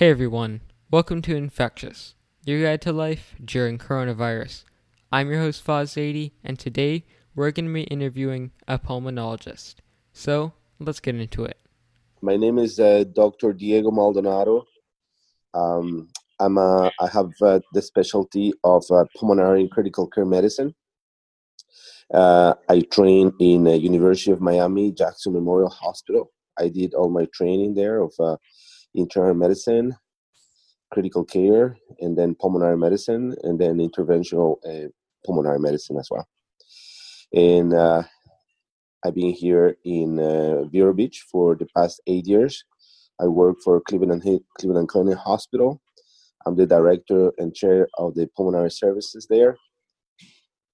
Hey everyone, welcome to Infectious, your guide to life during coronavirus. I'm your host Faz Zaidi, and today we're going to be interviewing a pulmonologist. So let's get into it. My name is uh, Dr. Diego Maldonado. Um, I'm a, I have uh, the specialty of uh, pulmonary critical care medicine. Uh, I train in uh, University of Miami Jackson Memorial Hospital. I did all my training there of uh, internal medicine, critical care, and then pulmonary medicine, and then interventional uh, pulmonary medicine as well. And uh, I've been here in uh, Vero Beach for the past eight years. I work for Cleveland Cleveland Clinic Hospital. I'm the director and chair of the pulmonary services there.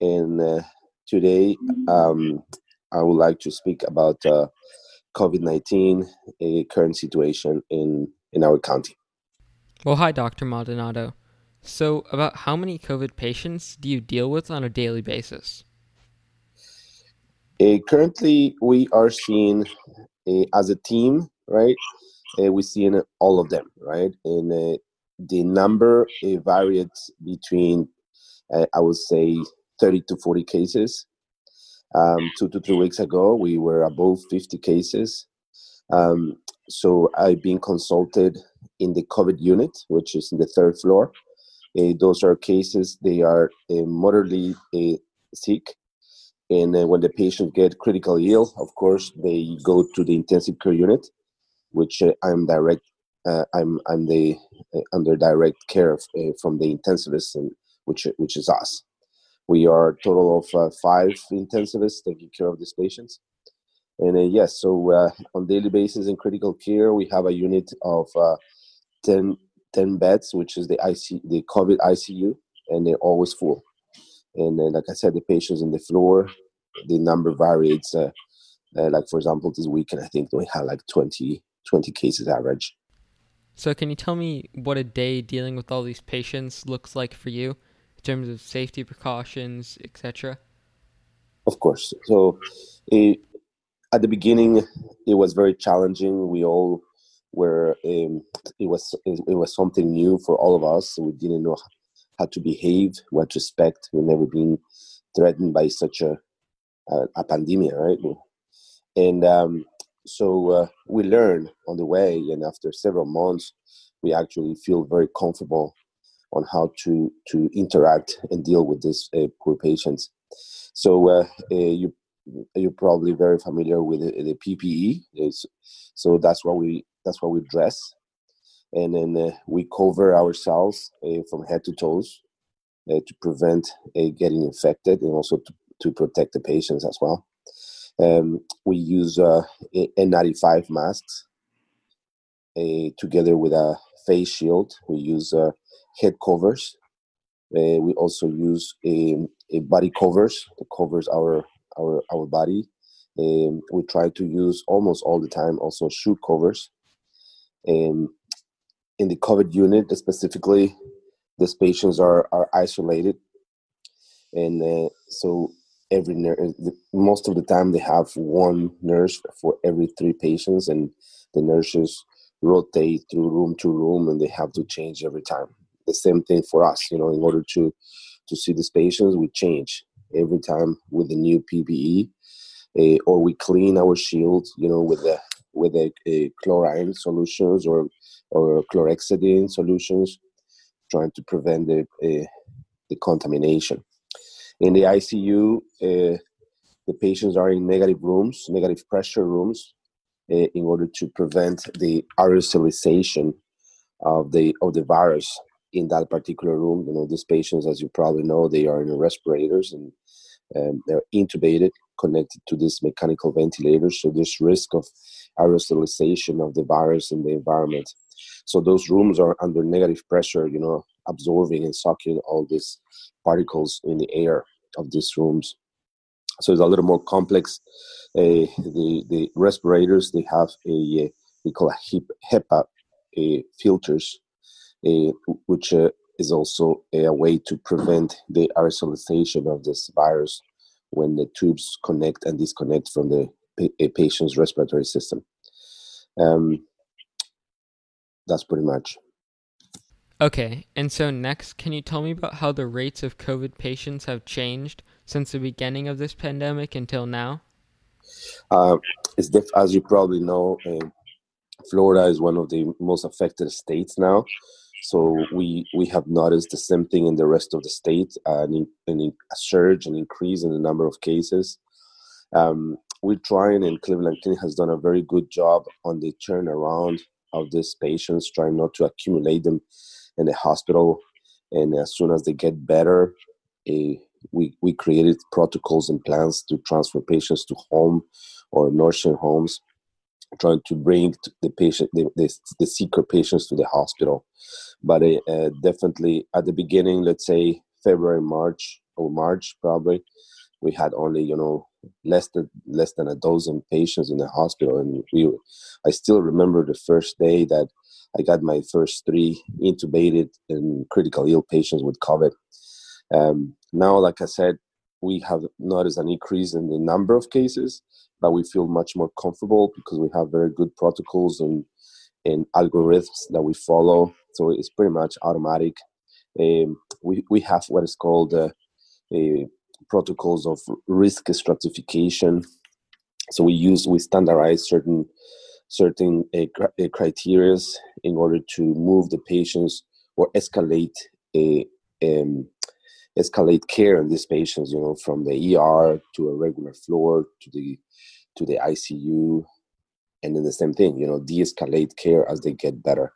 And uh, today, um, I would like to speak about uh, COVID 19, a current situation in, in our county. Well, hi, Dr. Maldonado. So, about how many COVID patients do you deal with on a daily basis? Uh, currently, we are seeing uh, as a team, right? Uh, we're seeing all of them, right? And uh, the number uh, varied between, uh, I would say, 30 to 40 cases. Um, two to three weeks ago, we were above 50 cases. Um, so I've been consulted in the COVID unit, which is in the third floor. Uh, those are cases, they are uh, moderately uh, sick. And when the patient get critically ill, of course, they go to the intensive care unit, which I'm direct. I'm I'm the under direct care of, from the intensivist, and which which is us. We are a total of uh, five intensivists taking care of these patients. And uh, yes, so uh, on daily basis in critical care, we have a unit of 10, 10, beds, which is the IC, the COVID ICU, and they're always full. And like I said, the patients on the floor, the number varies. like for example, this weekend, I think we had like 20, 20 cases average. So, can you tell me what a day dealing with all these patients looks like for you? In terms of safety precautions, etc.? Of course. So, at the beginning, it was very challenging. We all were. Um, it was it was something new for all of us. We didn't know how to behave, what to expect. We've never been threatened by such a a, a pandemic, right? And um, so uh, we learned on the way, and after several months, we actually feel very comfortable on how to to interact and deal with these uh, poor patients. So uh, uh, you you're probably very familiar with the, the PPE. It's, so that's what we that's what we dress, and then uh, we cover ourselves uh, from head to toes uh, to prevent getting infected and also to, to protect the patients as well. Um, we use N95 masks together with a face shield. We use head covers. Uh, we also use a, a, body covers that covers our our our body. Um, we try to use almost all the time also shoe covers. Um, in the COVID unit specifically, these patients are are isolated, and uh, so every nurse most of the time they have one nurse for every three patients, and the nurses rotate through room to room, and they have to change every time the same thing for us. You know, in order to to see these patients, we change every time with the new PPE, uh, eh, or we clean our shield. You know, with the with the uh, chlorine solutions or or chlorhexidine solutions, trying to prevent the uh, the contamination. In the ICU, the patients are in negative rooms, negative pressure rooms, in order to prevent the aerosolization of the of the virus in that particular room. You know, these patients, as you probably know, they are in respirators and um, they're intubated, connected to this mechanical ventilator. So there's risk of aerosolization of the virus in the environment. So those rooms are under negative pressure, you know, absorbing and sucking all these particles in the air of these rooms. So it's a little more complex. Uh, the the respirators they have a, a we call a HEPA a filters which uh, is also a way to prevent the aerosolization of this virus when the tubes connect and disconnect from the a patient's respiratory system. Um, that's pretty much. Okay, and so next, can you tell me about how the rates of COVID patients have changed since the beginning of this pandemic until now? Uh, it's def- as you probably know, uh, Florida is one of the most affected states now. So we we have noticed the same thing in the rest of the state, an, an, a surge, an increase in the number of cases. Um, we're trying, and Cleveland Clinic has done a very good job on the turnaround of these patients, trying not to accumulate them in the hospital. And as soon as they get better, uh, we, we created protocols and plans to transfer patients to home or nursing homes, trying to bring the patient, the, the, the patients to the hospital. But uh, uh, definitely at the beginning, let's say February, March, or March probably, we had only you know less than less than a dozen patients in the hospital, and we. I still remember the first day that I got my first three intubated and critical ill patients with COVID. Um, now, like I said, we have noticed an increase in the number of cases, but we feel much more comfortable because we have very good protocols and, and algorithms that we follow. So it's pretty much automatic. Um, we, we have what is called uh, a protocols of risk stratification. So we use we standardize certain certain uh, criteria in order to move the patients or escalate a um, escalate care in these patients. You know, from the ER to a regular floor to the to the ICU, and then the same thing. You know, de-escalate care as they get better.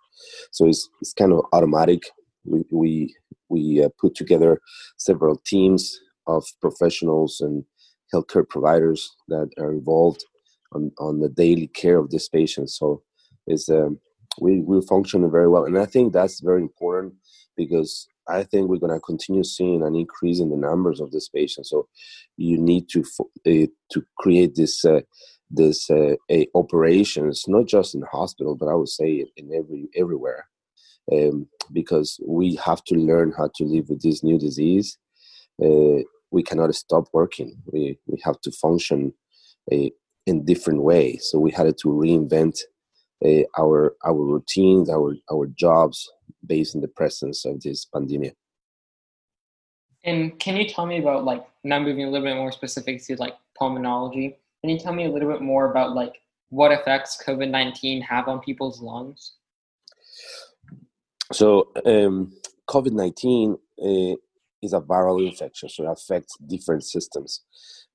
So it's it's kind of automatic. We we we uh, put together several teams of professionals and healthcare providers that are involved on, on the daily care of these patients. So it's um, we we're functioning very well, and I think that's very important because I think we're going to continue seeing an increase in the numbers of these patients. So you need to uh, to create this uh, this uh, operations not just in the hospital, but I would say in every everywhere, um, because we have to learn how to live with this new disease. Uh, we cannot stop working. We we have to function uh, in different ways. So we had to reinvent uh, our our routines, our our jobs based on the presence of this pandemic. And can you tell me about like now moving a little bit more specific to like pulmonology? Can you tell me a little bit more about like what effects COVID nineteen have on people's lungs? So um, COVID nineteen uh, is a viral infection, so it affects different systems.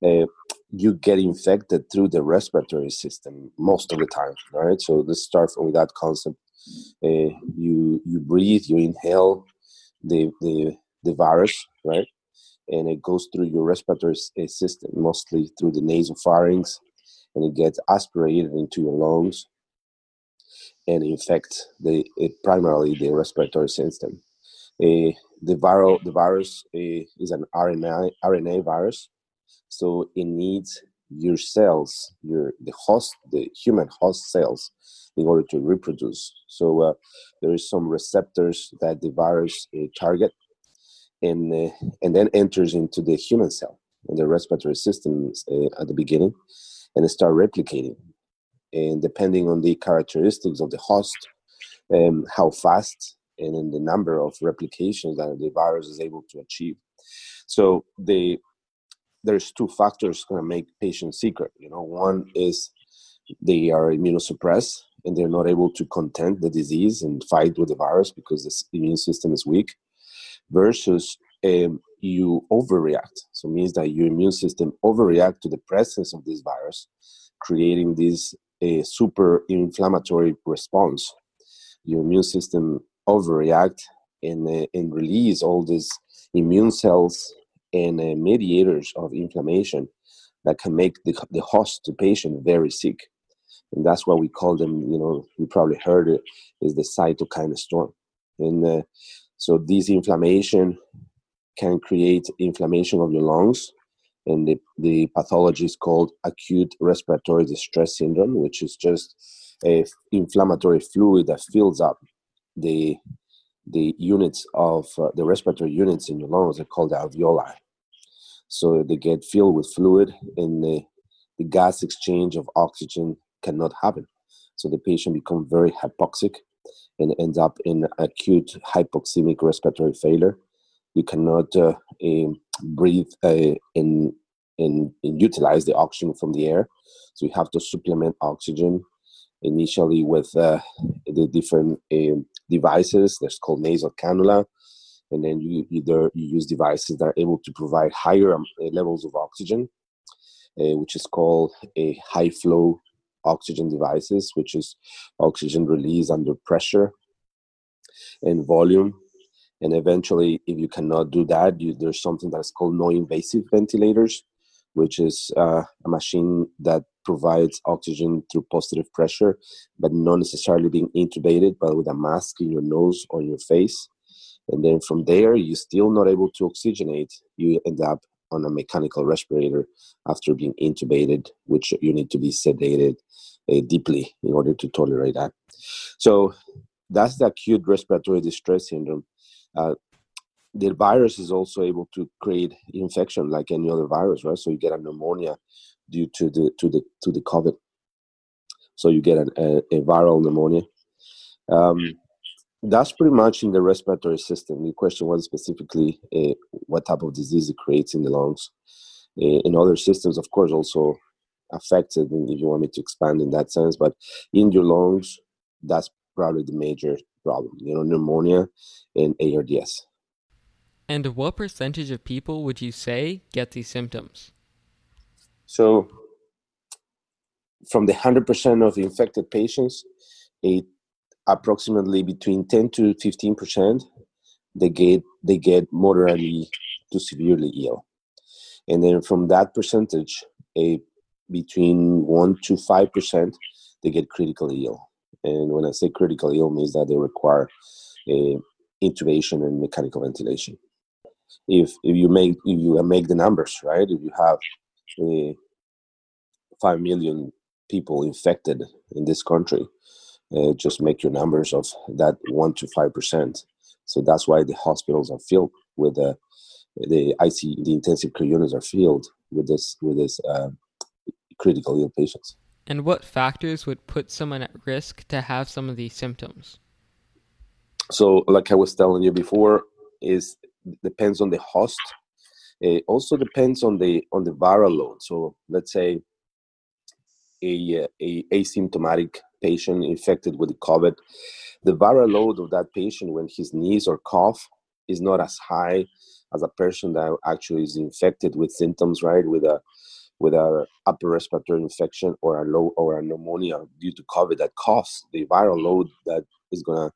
Uh, you get infected through the respiratory system most of the time, right? So let's start with that concept. Uh, you you breathe, you inhale the the the virus, right? And it goes through your respiratory uh, system, mostly through the nasopharynx, and it gets aspirated into your lungs and infect the primarily the respiratory system. Uh, the viral the virus uh, is an RNA RNA virus, so it needs your cells, your the host, the human host cells, in order to reproduce. So uh, there is some receptors that the virus uh, target, and uh, and then enters into the human cell and the respiratory system uh, at the beginning, and start replicating. And depending on the characteristics of the host, um, how fast and in the number of replications that the virus is able to achieve. So the there's two factors going to make patients sicker. You know, one is they are immunosuppressed and they're not able to contend the disease and fight with the virus because the immune system is weak. Versus um, you overreact, so it means that your immune system overreact to the presence of this virus, creating this a super inflammatory response. Your immune system overreact and, uh, and release all these immune cells and uh, mediators of inflammation that can make the, the host, the patient, very sick. And that's what we call them, you know, you probably heard it, is the cytokine storm. And uh, so this inflammation can create inflammation of your lungs. And the, the pathology is called acute respiratory distress syndrome, which is just a inflammatory fluid that fills up the the units of uh, the respiratory units in your lungs are called alveoli. So they get filled with fluid, and the, the gas exchange of oxygen cannot happen. So the patient becomes very hypoxic, and ends up in acute hypoxemic respiratory failure. You cannot uh, um, breathe uh, in, in, in utilize the oxygen from the air, so you have to supplement oxygen initially with uh, the different um, devices. There's called nasal cannula, and then you either you use devices that are able to provide higher um, levels of oxygen, uh, which is called a high flow oxygen devices, which is oxygen release under pressure and volume. And eventually, if you cannot do that, you, there's something that's called non-invasive ventilators, which is uh, a machine that provides oxygen through positive pressure, but not necessarily being intubated, but with a mask in your nose or your face. And then from there, you're still not able to oxygenate. You end up on a mechanical respirator after being intubated, which you need to be sedated uh, deeply in order to tolerate that. So that's the acute respiratory distress syndrome. Uh, the virus is also able to create infection like any other virus, right? So you get a pneumonia due to the to the to the COVID. So you get an, a, a viral pneumonia. Um, that's pretty much in the respiratory system. The question was specifically uh, what type of disease it creates in the lungs. Uh, in other systems, of course, also affected. If you want me to expand in that sense, but in your lungs, that's probably the major problem. You know, pneumonia and ARDS. And what percentage of people would you say get these symptoms? So, from the 100% of infected patients, a approximately between 10 to 15 percent they get they get moderately to severely ill. And then from that percentage a between 1 to 5 percent they get critically ill. And when i say critical ill means that they require a intubation and mechanical ventilation. If if you make if you make the numbers right if you have a 5 million people infected in this country uh, just make your numbers of that one to five percent. So that's why the hospitals are filled with the the IC the intensive care units are filled with this with this uh, critical ill patients. And what factors would put someone at risk to have some of these symptoms? So, like I was telling you before, is depends on the host. It also depends on the on the viral load. So, let's say a, a asymptomatic patient infected with COVID, the viral load of that patient when he sneezes or cough is not as high as a person that actually is infected with symptoms, right? With a with a upper respiratory infection or a low or a pneumonia due to COVID that coughs, the viral load that is gonna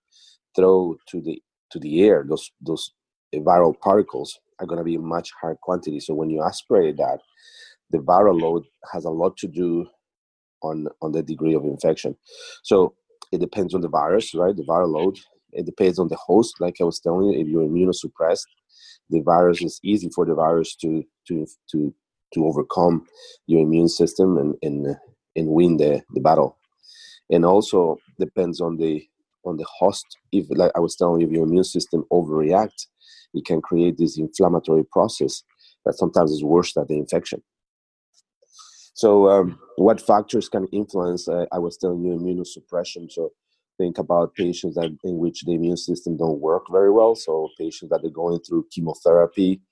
throw to the to the air, those those viral particles are gonna be much higher quantity. So when you aspirate that, the viral load has a lot to do on on the degree of infection. So it depends on the virus, right? The viral load. It depends on the host. Like I was telling you, if you're immunosuppressed, the virus is easy for the virus to to to to overcome your immune system and and and win the the battle. And also depends on the on the host. If like I was telling you, if your immune system overreact, it can create this inflammatory process that sometimes is worse than the infection. So, um, what factors can influence? Uh, I was telling you immunosuppression. So, think about patients that in which the immune system don't work very well. So, patients that are going through chemotherapy,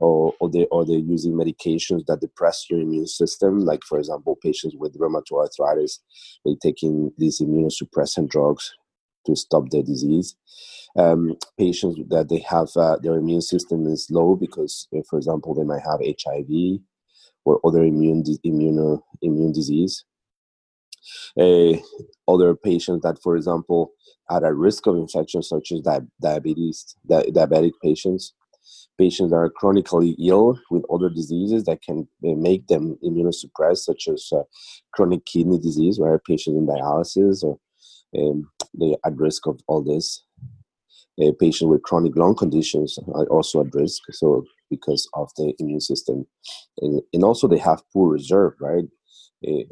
or or they or they're using medications that depress your immune system. Like, for example, patients with rheumatoid arthritis, they taking these immunosuppressant drugs to stop the disease. Um, patients that they have uh, their immune system is low because, uh, for example, they might have HIV or other immune immune immune disease. Other patients that, for example, are at risk of infection, such as di- diabetes, di- diabetic patients, patients that are chronically ill with other diseases that can uh, make them immunosuppressed, such as uh, chronic kidney disease, where patients in dialysis or um, they're at risk of all this. A patient with chronic lung conditions are also at risk. So because of the immune system, and, and also they have poor reserve, right? It,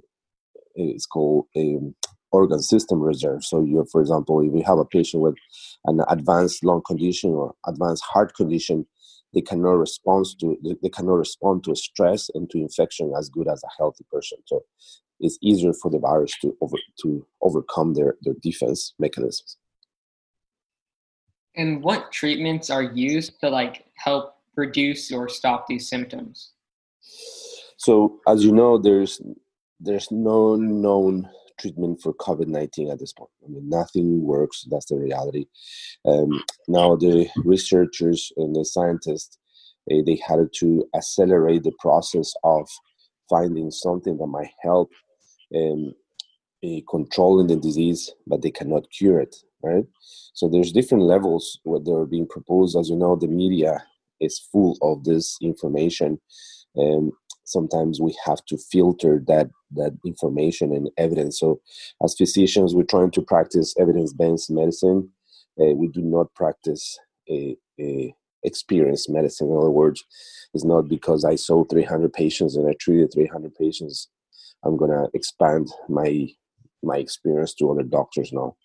it's called a um, organ system reserve. So you, for example, if you have a patient with an advanced lung condition or advanced heart condition, they cannot respond to they cannot respond to stress and to infection as good as a healthy person. So it's easier for the virus to over to overcome their their defense mechanisms. And what treatments are used to like help reduce or stop these symptoms? So, as you know, there's there's no known treatment for COVID nineteen at this point. I mean, nothing works. That's the reality. Um, now, the researchers and the scientists uh, they had to accelerate the process of finding something that might help um, uh, controlling the disease, but they cannot cure it. Right. So there's different levels what they're being proposed. As you know, the media is full of this information, and sometimes we have to filter that that information and evidence. So, as physicians, we're trying to practice evidence-based medicine. Uh, we do not practice a, a experienced medicine. In other words, it's not because I saw 300 patients and I treated 300 patients. I'm gonna expand my my experience to other doctors now.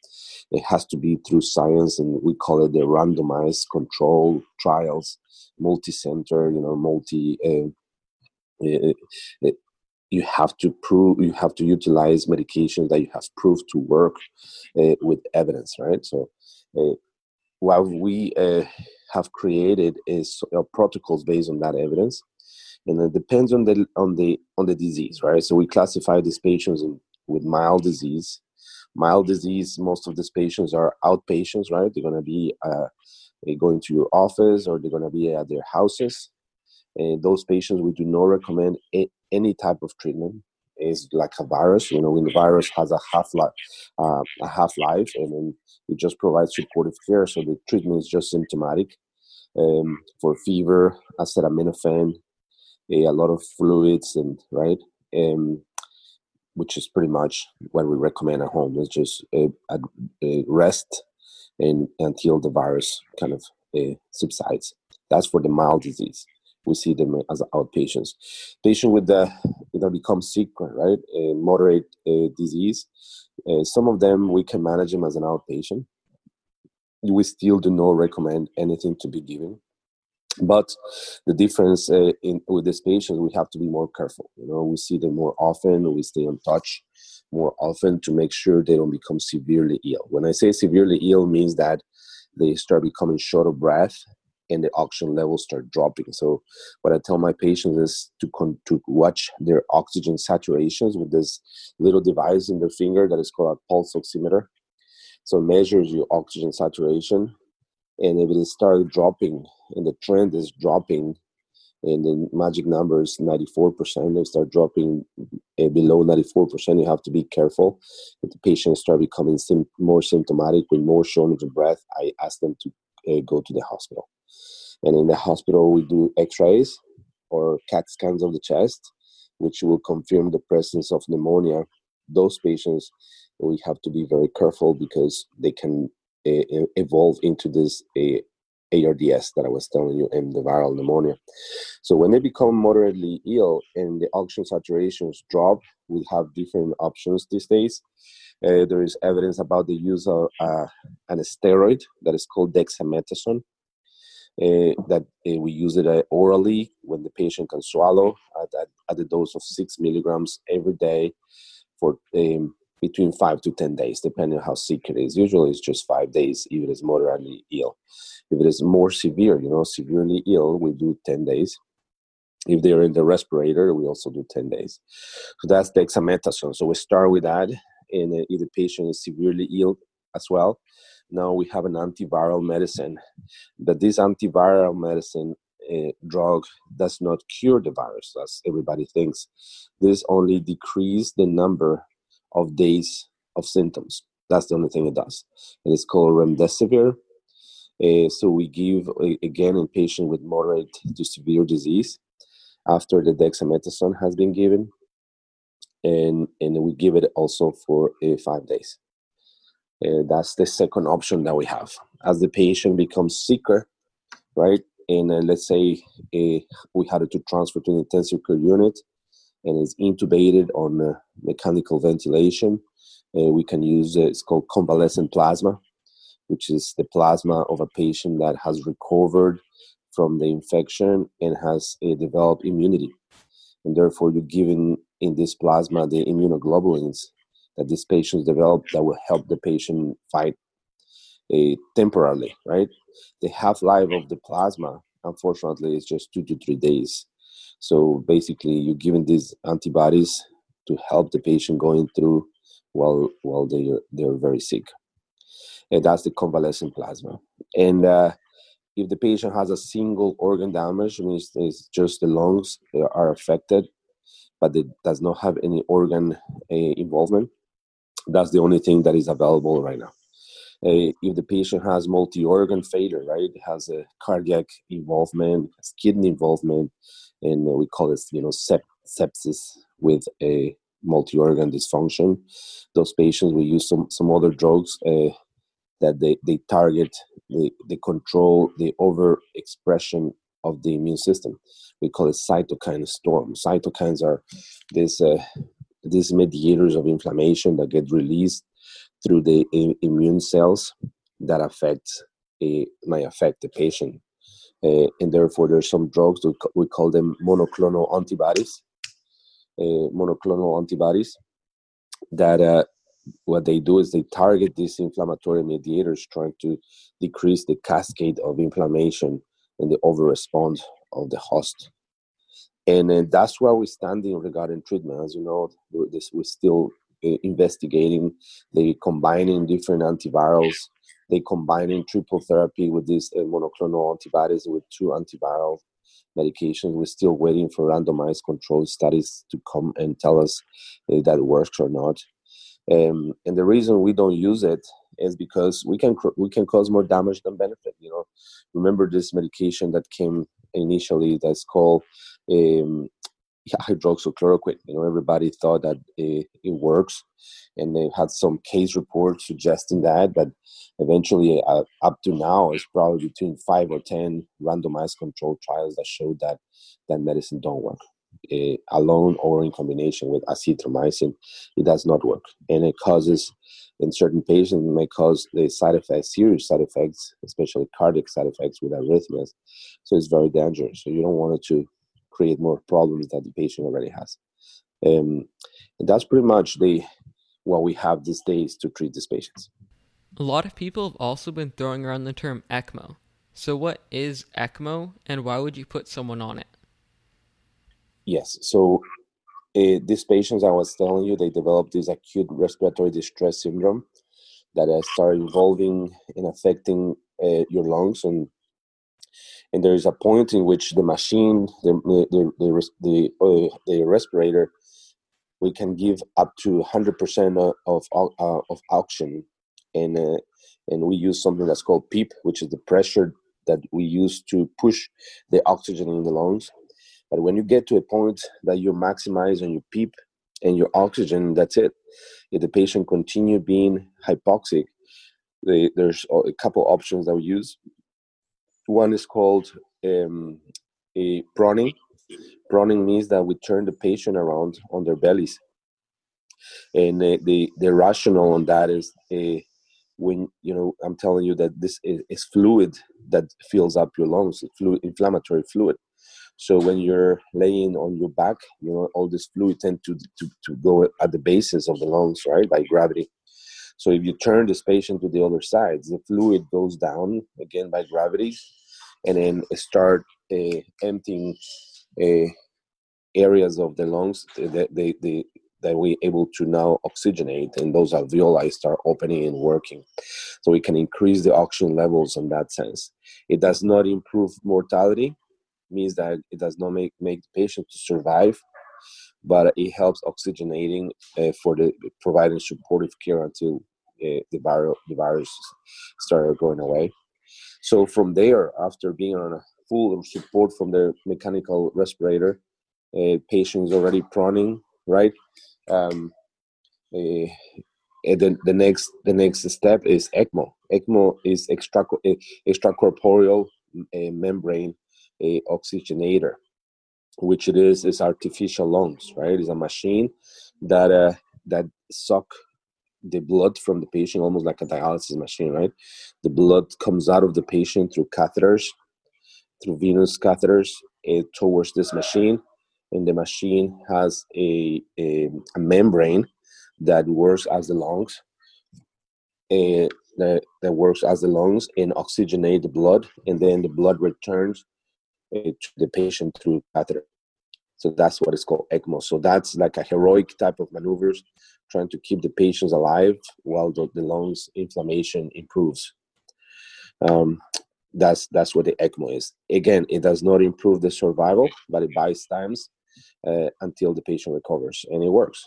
It has to be through science, and we call it the randomized control trials, multi-center, you know, multi. Uh, you have to prove you have to utilize medications that you have proved to work uh, with evidence right so uh, what we uh, have created is protocols based on that evidence and it depends on the on the on the disease right so we classify these patients in, with mild disease mild disease most of these patients are outpatients right? They're going to be uh, going to your office or they're going to be at their houses. And those patients we do not recommend a, any type of treatment. Is like a virus you know when the virus has a half life uh, a half life and then we just provide supportive care so the treatment is just symptomatic. Um, for fever acetaminophen a, a lot of fluids and right? Um, which is pretty much what we recommend at home it's just a, a, a rest and until the virus kind of uh, subsides that's for the mild disease we see them as outpatients. Patient with the you know become sick, right? A moderate uh, disease. Uh, some of them we can manage them as an outpatient. We still do not recommend anything to be given. But the difference uh, in with these patients, we have to be more careful. You know, we see them more often. We stay in touch more often to make sure they don't become severely ill. When I say severely ill, means that they start becoming short of breath and the oxygen levels start dropping. So what I tell my patients is to con- to watch their oxygen saturations with this little device in their finger that is called a pulse oximeter. So it measures your oxygen saturation, and it starts dropping and the trend is dropping, and the magic number is 94%, they start dropping uh, below 94%, you have to be careful. If the patients start becoming sim- more symptomatic with more shortness of breath, I ask them to uh, go to the hospital. And in the hospital, we do x rays or CAT scans of the chest, which will confirm the presence of pneumonia. Those patients, we have to be very careful because they can evolve into this ARDS that I was telling you and the viral pneumonia. So when they become moderately ill and the oxygen saturations drop, we have different options these days. Uh, there is evidence about the use of uh, an steroid that is called dexamethasone uh, that uh, we use it uh, orally when the patient can swallow at, at, at, a dose of six milligrams every day for um, between five to 10 days, depending on how sick it is. Usually it's just five days if it is moderately ill. If it is more severe, you know, severely ill, we do 10 days. If they're in the respirator, we also do 10 days. So that's dexamethasone. So we start with that, and if the patient is severely ill as well, now we have an antiviral medicine but this antiviral medicine uh, drug does not cure the virus as everybody thinks this only decrease the number of days of symptoms that's the only thing it does and it's called remdesivir uh, so we give uh, again in patient with moderate to severe disease after the dexamethasone has been given and and we give it also for uh, five days uh, that's the second option that we have. As the patient becomes sicker, right? And let's say we had to transfer to an intensive care unit and is intubated on uh, mechanical ventilation. Uh, we can use uh, it's called convalescent plasma, which is the plasma of a patient that has recovered from the infection and has developed immunity. And therefore, you're giving in this plasma the immunoglobulins that these patients develop that will help the patient fight uh, temporarily, right? The half life of the plasma, unfortunately, is just two to three days. So basically, you're giving these antibodies to help the patient going through while while they're they're very sick. And that's the convalescent plasma. And uh, if the patient has a single organ damage, means it's just the lungs are affected, but it does not have any organ uh, involvement. That's the only thing that is available right now. Uh, if the patient has multi-organ failure, right, has a cardiac involvement, has kidney involvement, and we call it, you know, sepsis with a multi-organ dysfunction. Those patients we use some some other drugs uh, that they, they target, they, they control the overexpression of the immune system. We call it cytokine storm. Cytokines are these uh, these mediators of inflammation that get released through the immune cells that affect a, may affect the patient. Uh, and therefore, there's some drugs we, we call them monoclonal antibodies. Uh, monoclonal antibodies that uh, what they do is they target these inflammatory mediators, trying to decrease the cascade of inflammation and the over response of the host. And, and that's where we're standing regarding treatment. As you know, this, we're still uh, investigating the combining different antivirals they combining triple therapy with these uh, monoclonal antibodies with two antiviral medications we're still waiting for randomized control studies to come and tell us if that works or not um, and the reason we don't use it is because we can we can cause more damage than benefit. You know, remember this medication that came initially that's called um, hydroxychloroquine. You know, everybody thought that it, it, works, and they had some case reports suggesting that, but eventually, uh, up to now, it's probably between five or ten randomized controlled trials that showed that that medicine don't work uh, alone or in combination with azithromycin, it does not work. And it causes, in certain patients, it may cause the side effects, serious side effects, especially cardiac side effects with arrhythmias. So it's very dangerous. So you don't want it to create more problems that the patient already has. Um, and that's pretty much the what we have these days to treat these patients. A lot of people have also been throwing around the term ECMO. So, what is ECMO, and why would you put someone on it? Yes. So uh, these patients I was telling you, they develop this acute respiratory distress syndrome that uh, start involving and affecting uh, your lungs and and there is a point in which the machine the the the, the, uh, the respirator we can give up to 100% of of, uh, of oxygen and uh, and we use something that's called PEEP which is the pressure that we use to push the oxygen in the lungs but when you get to a point that you maximize on your PEEP and your oxygen, that's it. If the patient continue being hypoxic, they, there's a couple options that we use. One is called um, a proning. Proning means that we turn the patient around on their bellies. And uh, the, the rationale on that is uh, when, you know, I'm telling you that this is, is fluid that fills up your lungs, fluid, inflammatory fluid so when you're laying on your back, you know, all this fluid tend to, to, to go at the bases of the lungs, right, by gravity. So if you turn this patient to the other side, the fluid goes down again by gravity, and then start uh, emptying uh, areas of the lungs that they, they, that we're able to now oxygenate, and those alveoli start opening and working. So we can increase the oxygen levels in that sense. It does not improve mortality means that it does not make, make the patient to survive, but it helps oxygenating uh, for the providing supportive care until uh, the, virus, the virus started going away. So from there, after being on a full support from the mechanical respirator, uh, patient is already proning, right? Um, uh, and then the next the next step is ECMO. ECMO is extra extracorporeal uh, membrane a oxygenator which it is is artificial lungs right it's a machine that uh, that suck the blood from the patient almost like a dialysis machine right the blood comes out of the patient through catheters through venous catheters uh, towards this machine and the machine has a, a, a membrane that works as the lungs uh, that, that works as the lungs and oxygenate the blood, and then the blood returns uh, to the patient through catheter. So that's what is called ECMO. So that's like a heroic type of maneuvers, trying to keep the patients alive while the, the lungs inflammation improves. Um, that's that's what the ECMO is. Again, it does not improve the survival, but it buys times uh, until the patient recovers, and it works.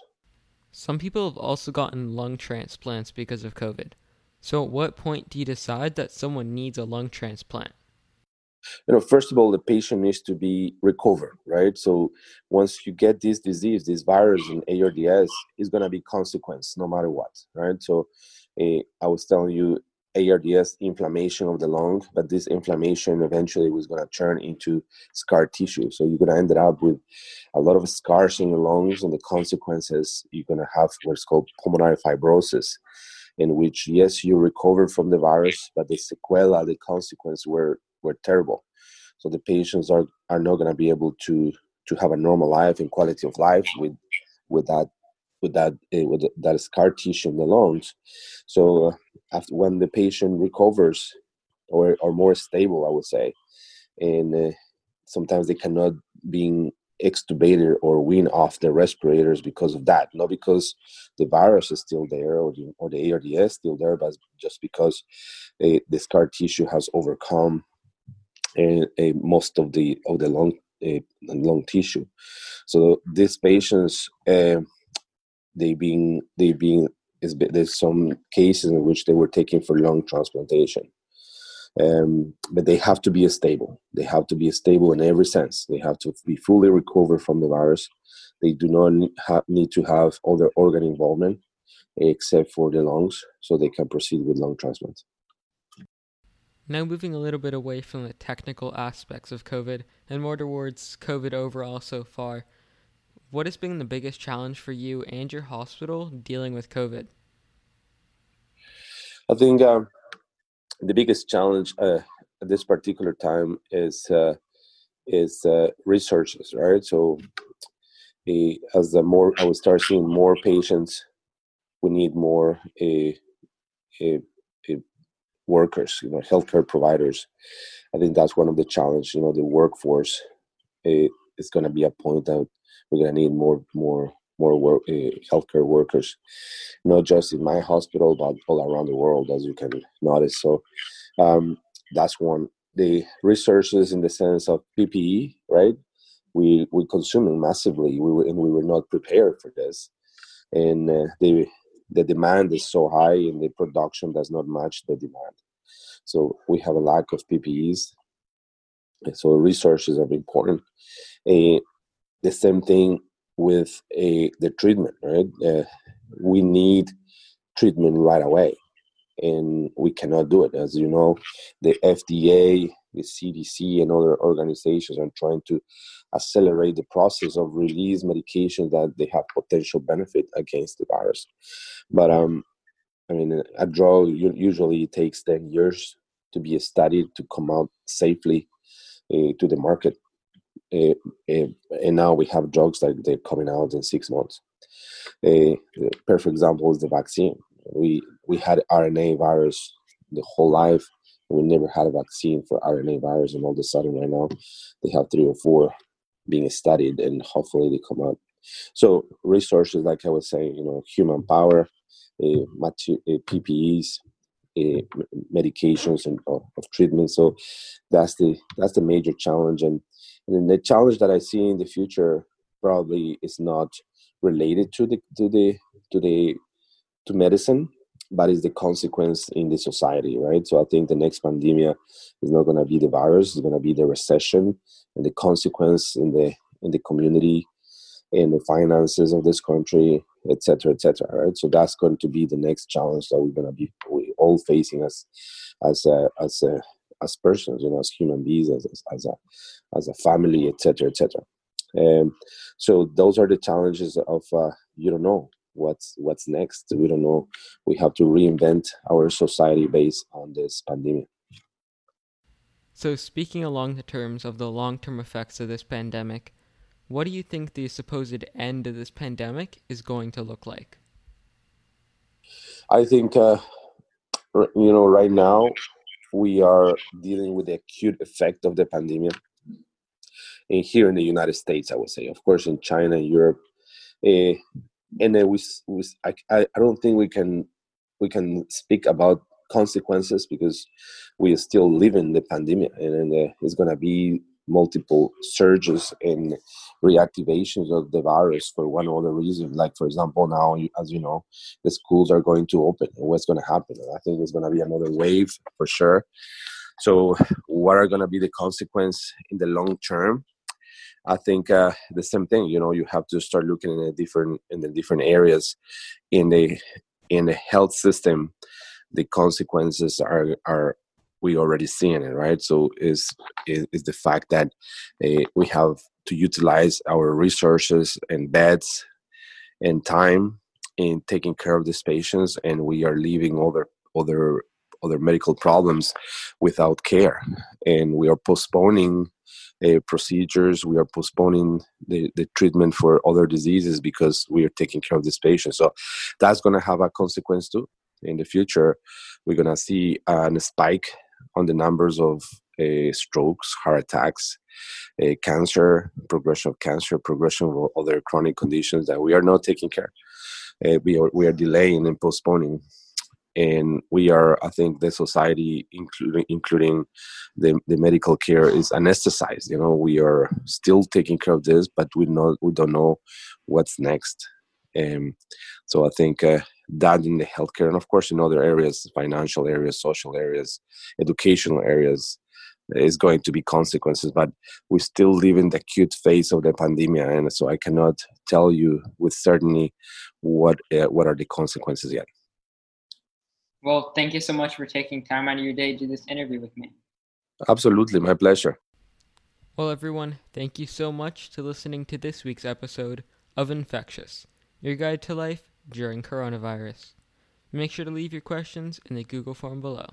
Some people have also gotten lung transplants because of COVID. So, at what point do you decide that someone needs a lung transplant? You know, first of all, the patient needs to be recovered, right? So, once you get this disease, this virus in ARDS, is going to be consequence no matter what, right? So, uh, I was telling you ARDS inflammation of the lung, but this inflammation eventually was going to turn into scar tissue. So you're going to end up with a lot of scars in your lungs, and the consequences you're going to have what's called pulmonary fibrosis, in which yes, you recover from the virus, but the sequela, the consequence were were terrible. So the patients are are not going to be able to to have a normal life and quality of life with with that with that uh, with that scar tissue in the lungs. So uh, after when the patient recovers or or more stable, I would say, and uh, sometimes they cannot being extubated or wean off the respirators because of that, not because the virus is still there or the, or the ARDS still there, but just because the scar tissue has overcome a, a, most of the of the lung a, lung tissue. So these patients, uh, they being they being there's some cases in which they were taken for lung transplantation. Um, but they have to be stable. They have to be stable in every sense. They have to be fully recovered from the virus. They do not need to have other organ involvement except for the lungs, so they can proceed with lung transplant. Now, moving a little bit away from the technical aspects of COVID and more towards COVID overall so far, what has been the biggest challenge for you and your hospital dealing with COVID? I think um, the biggest challenge uh, at this particular time is uh, is uh, researches, right? So, as the more I will start seeing more patients, we need more a, a, a workers, you know, healthcare providers. I think that's one of the challenges. You know, the workforce is going to be a point that we're going to need more more more work, uh, healthcare workers, not just in my hospital, but all around the world, as you can notice. So um, that's one. The resources in the sense of PPE, right? We we consuming massively. We were and we were not prepared for this, and uh, the the demand is so high, and the production does not match the demand. So we have a lack of PPEs. So resources are important. Uh, the same thing with a the treatment right uh, we need treatment right away and we cannot do it as you know the fda the cdc and other organizations are trying to accelerate the process of release medications that they have potential benefit against the virus but um i mean a drug usually takes 10 years to be studied to come out safely uh, to the market uh, uh, and now we have drugs that they're coming out in six months. A perfect example is the vaccine. We we had RNA virus the whole life. We never had a vaccine for RNA virus, and all of a sudden, right now, they have three or four being studied, and hopefully they come out. So resources, like I was saying, you know, human power, uh, PPEs, uh, medications, and of, of treatment. So that's the that's the major challenge, and and the challenge that I see in the future probably is not related to the to the to the to medicine, but it's the consequence in the society, right? So I think the next pandemic is not going to be the virus; it's going to be the recession and the consequence in the in the community, in the finances of this country, etc., etc. right? So that's going to be the next challenge that we're going to be we all facing as as a, as a as persons, you know, as human beings, as, as a as a family, etc., etc. Um, so those are the challenges of uh, you don't know what's what's next. We don't know. We have to reinvent our society based on this pandemic. So, speaking along the terms of the long term effects of this pandemic, what do you think the supposed end of this pandemic is going to look like? I think uh, you know, right now we are dealing with the acute effect of the pandemic. And here in the United States, I would say, of course, in China, and Europe, uh, and then we, we I, I don't think we can we can speak about consequences because we are still living the pandemic and, uh, it's going to be multiple surges and reactivations of the virus for one or other reason. Like, for example, now, as you know, the schools are going to open. And what's going to happen? I think there's going to be another wave for sure. So, what are going to be the consequence in the long term? I think uh, the same thing. You know, you have to start looking in the different in the different areas in the in the health system. The consequences are are we already seeing it, right? So is is, is the fact that uh, we have to utilize our resources and beds and time in taking care of these patients, and we are leaving other other other medical problems without care, and we are postponing uh, procedures. We are postponing the, the treatment for other diseases because we are taking care of this patient. So that's going to have a consequence too. In the future, we're going to see a spike on the numbers of uh, strokes, heart attacks, uh, cancer, progression of cancer, progression of other chronic conditions that we are not taking care. Uh, we are we are delaying and postponing, and we are. I think the society, including including the the medical care, is anesthetized. You know, we are still taking care of this, but we know we don't know what's next. Um, so I think uh, that in the healthcare and of course in other areas financial areas social areas educational areas is going to be consequences but we still live in the acute phase of the pandemic and so i cannot tell you with certainty what uh, what are the consequences yet well thank you so much for taking time out of your day to do this interview with me absolutely my pleasure well everyone thank you so much to listening to this week's episode of infectious your guide to life during coronavirus. Make sure to leave your questions in the Google form below.